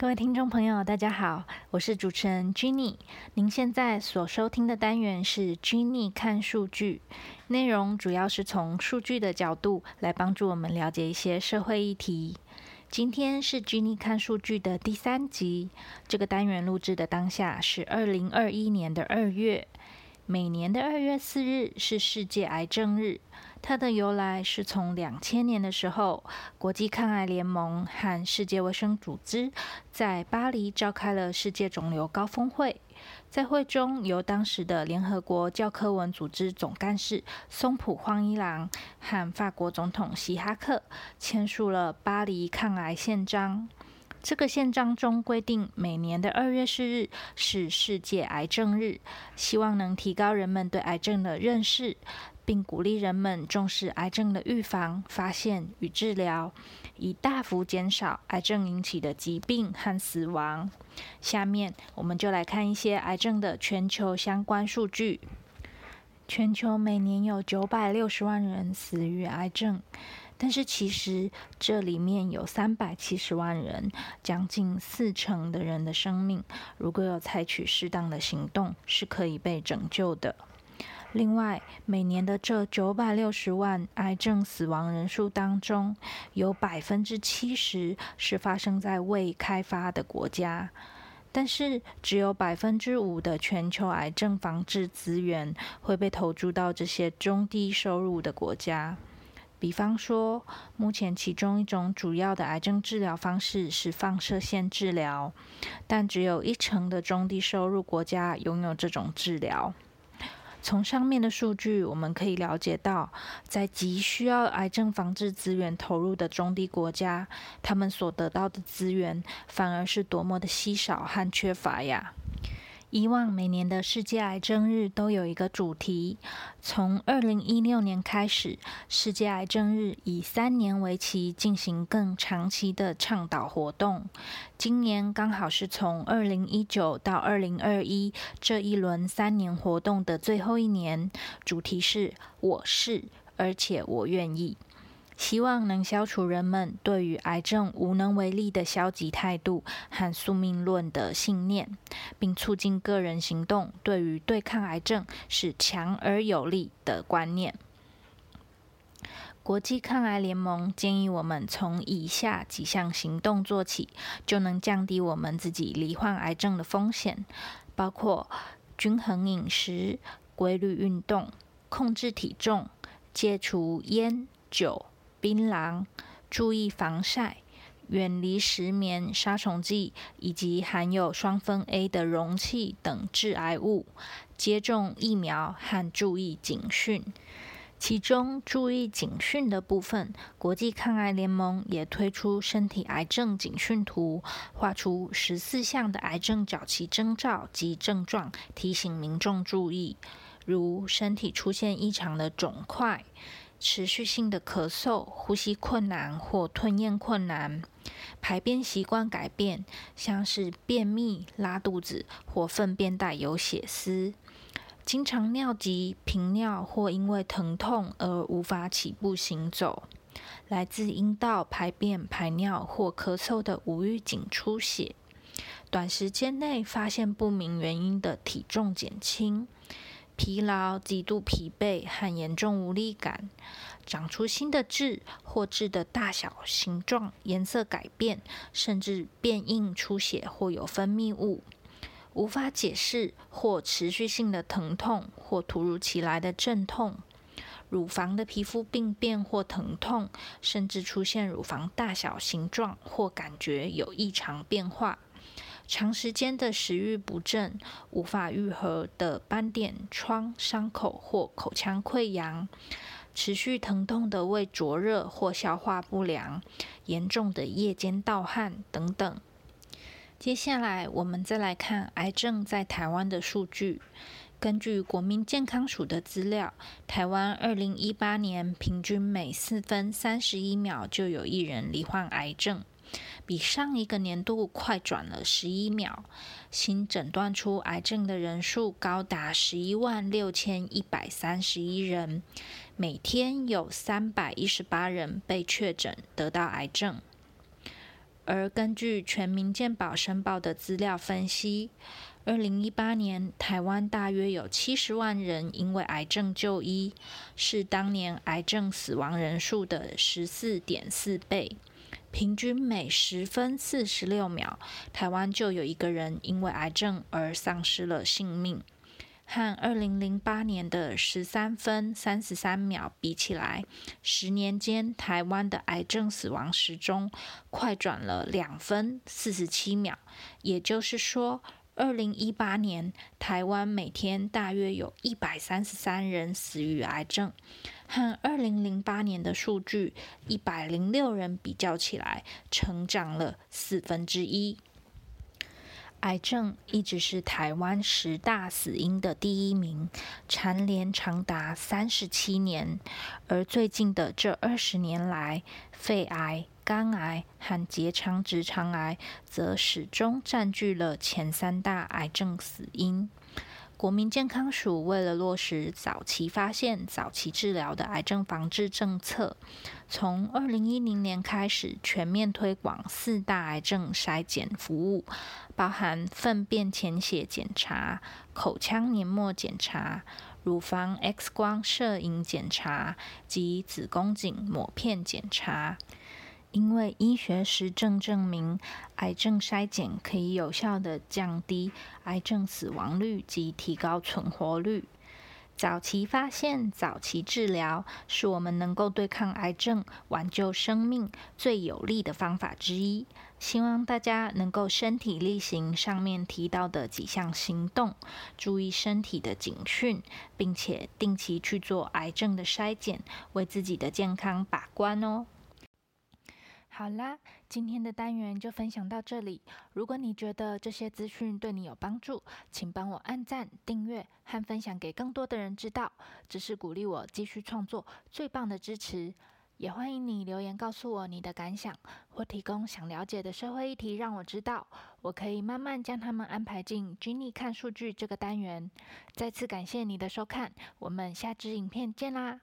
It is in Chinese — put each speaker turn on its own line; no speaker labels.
各位听众朋友，大家好，我是主持人 Jenny。您现在所收听的单元是 Jenny 看数据，内容主要是从数据的角度来帮助我们了解一些社会议题。今天是 Jenny 看数据的第三集。这个单元录制的当下是二零二一年的二月。每年的二月四日是世界癌症日。它的由来是从两千年的时候，国际抗癌联盟和世界卫生组织在巴黎召开了世界肿瘤高峰会。在会中，由当时的联合国教科文组织总干事松浦荒一郎和法国总统希哈克签署了巴黎抗癌宪章。这个宪章中规定，每年的二月四日是世界癌症日，希望能提高人们对癌症的认识。并鼓励人们重视癌症的预防、发现与治疗，以大幅减少癌症引起的疾病和死亡。下面我们就来看一些癌症的全球相关数据。全球每年有九百六十万人死于癌症，但是其实这里面有三百七十万人，将近四成的人的生命，如果有采取适当的行动，是可以被拯救的。另外，每年的这九百六十万癌症死亡人数当中，有百分之七十是发生在未开发的国家，但是只有百分之五的全球癌症防治资源会被投注到这些中低收入的国家。比方说，目前其中一种主要的癌症治疗方式是放射线治疗，但只有一成的中低收入国家拥有这种治疗。从上面的数据，我们可以了解到，在急需要癌症防治资源投入的中低国家，他们所得到的资源反而是多么的稀少和缺乏呀。以往每年的世界癌症日都有一个主题。从二零一六年开始，世界癌症日以三年为期进行更长期的倡导活动。今年刚好是从二零一九到二零二一这一轮三年活动的最后一年，主题是“我是，而且我愿意”。希望能消除人们对于癌症无能为力的消极态度和宿命论的信念，并促进个人行动对于对抗癌症是强而有力的观念。国际抗癌联盟建议我们从以下几项行动做起，就能降低我们自己罹患癌症的风险，包括均衡饮食、规律运动、控制体重、戒除烟酒。槟榔，注意防晒，远离石棉、杀虫剂以及含有双酚 A 的容器等致癌物，接种疫苗和注意警讯。其中，注意警讯的部分，国际抗癌联盟也推出身体癌症警讯图，画出十四项的癌症早期征兆及症状，提醒民众注意，如身体出现异常的肿块。持续性的咳嗽、呼吸困难或吞咽困难，排便习惯改变，像是便秘、拉肚子或粪便带有血丝，经常尿急、频尿或因为疼痛而无法起步行走，来自阴道排便、排尿或咳嗽的无预警出血，短时间内发现不明原因的体重减轻。疲劳、极度疲惫和严重无力感，长出新的痣或痣的大小、形状、颜色改变，甚至变硬、出血或有分泌物，无法解释或持续性的疼痛或突如其来的阵痛，乳房的皮肤病变或疼痛，甚至出现乳房大小、形状或感觉有异常变化。长时间的食欲不振、无法愈合的斑点疮、伤口或口腔溃疡、持续疼痛的胃灼热或消化不良、严重的夜间盗汗等等。接下来，我们再来看癌症在台湾的数据。根据国民健康署的资料，台湾二零一八年平均每四分三十一秒就有一人罹患癌症。比上一个年度快转了十一秒，新诊断出癌症的人数高达十一万六千一百三十一人，每天有三百一十八人被确诊得到癌症。而根据全民健保申报的资料分析，二零一八年台湾大约有七十万人因为癌症就医，是当年癌症死亡人数的十四点四倍。平均每十分四十六秒，台湾就有一个人因为癌症而丧失了性命。和二零零八年的十三分三十三秒比起来，十年间台湾的癌症死亡时钟快转了两分四十七秒。也就是说，二零一八年台湾每天大约有一百三十三人死于癌症，和二零零八年的数据一百零六人比较起来，成长了四分之一。癌症一直是台湾十大死因的第一名，蝉联长达三十七年。而最近的这二十年来，肺癌、肝癌和结肠直肠癌则始终占据了前三大癌症死因。国民健康署为了落实早期发现、早期治疗的癌症防治政策，从二零一零年开始全面推广四大癌症筛检服务，包含粪便潜血检查、口腔黏膜检查、乳房 X 光摄影检查及子宫颈抹片检查。因为医学实证证明，癌症筛检可以有效的降低癌症死亡率及提高存活率。早期发现、早期治疗，是我们能够对抗癌症、挽救生命最有力的方法之一。希望大家能够身体力行上面提到的几项行动，注意身体的警讯，并且定期去做癌症的筛检，为自己的健康把关哦。好啦，今天的单元就分享到这里。如果你觉得这些资讯对你有帮助，请帮我按赞、订阅和分享给更多的人知道，这是鼓励我继续创作最棒的支持。也欢迎你留言告诉我你的感想，或提供想了解的社会议题让我知道，我可以慢慢将他们安排进 Jenny 看数据这个单元。再次感谢你的收看，我们下支影片见啦！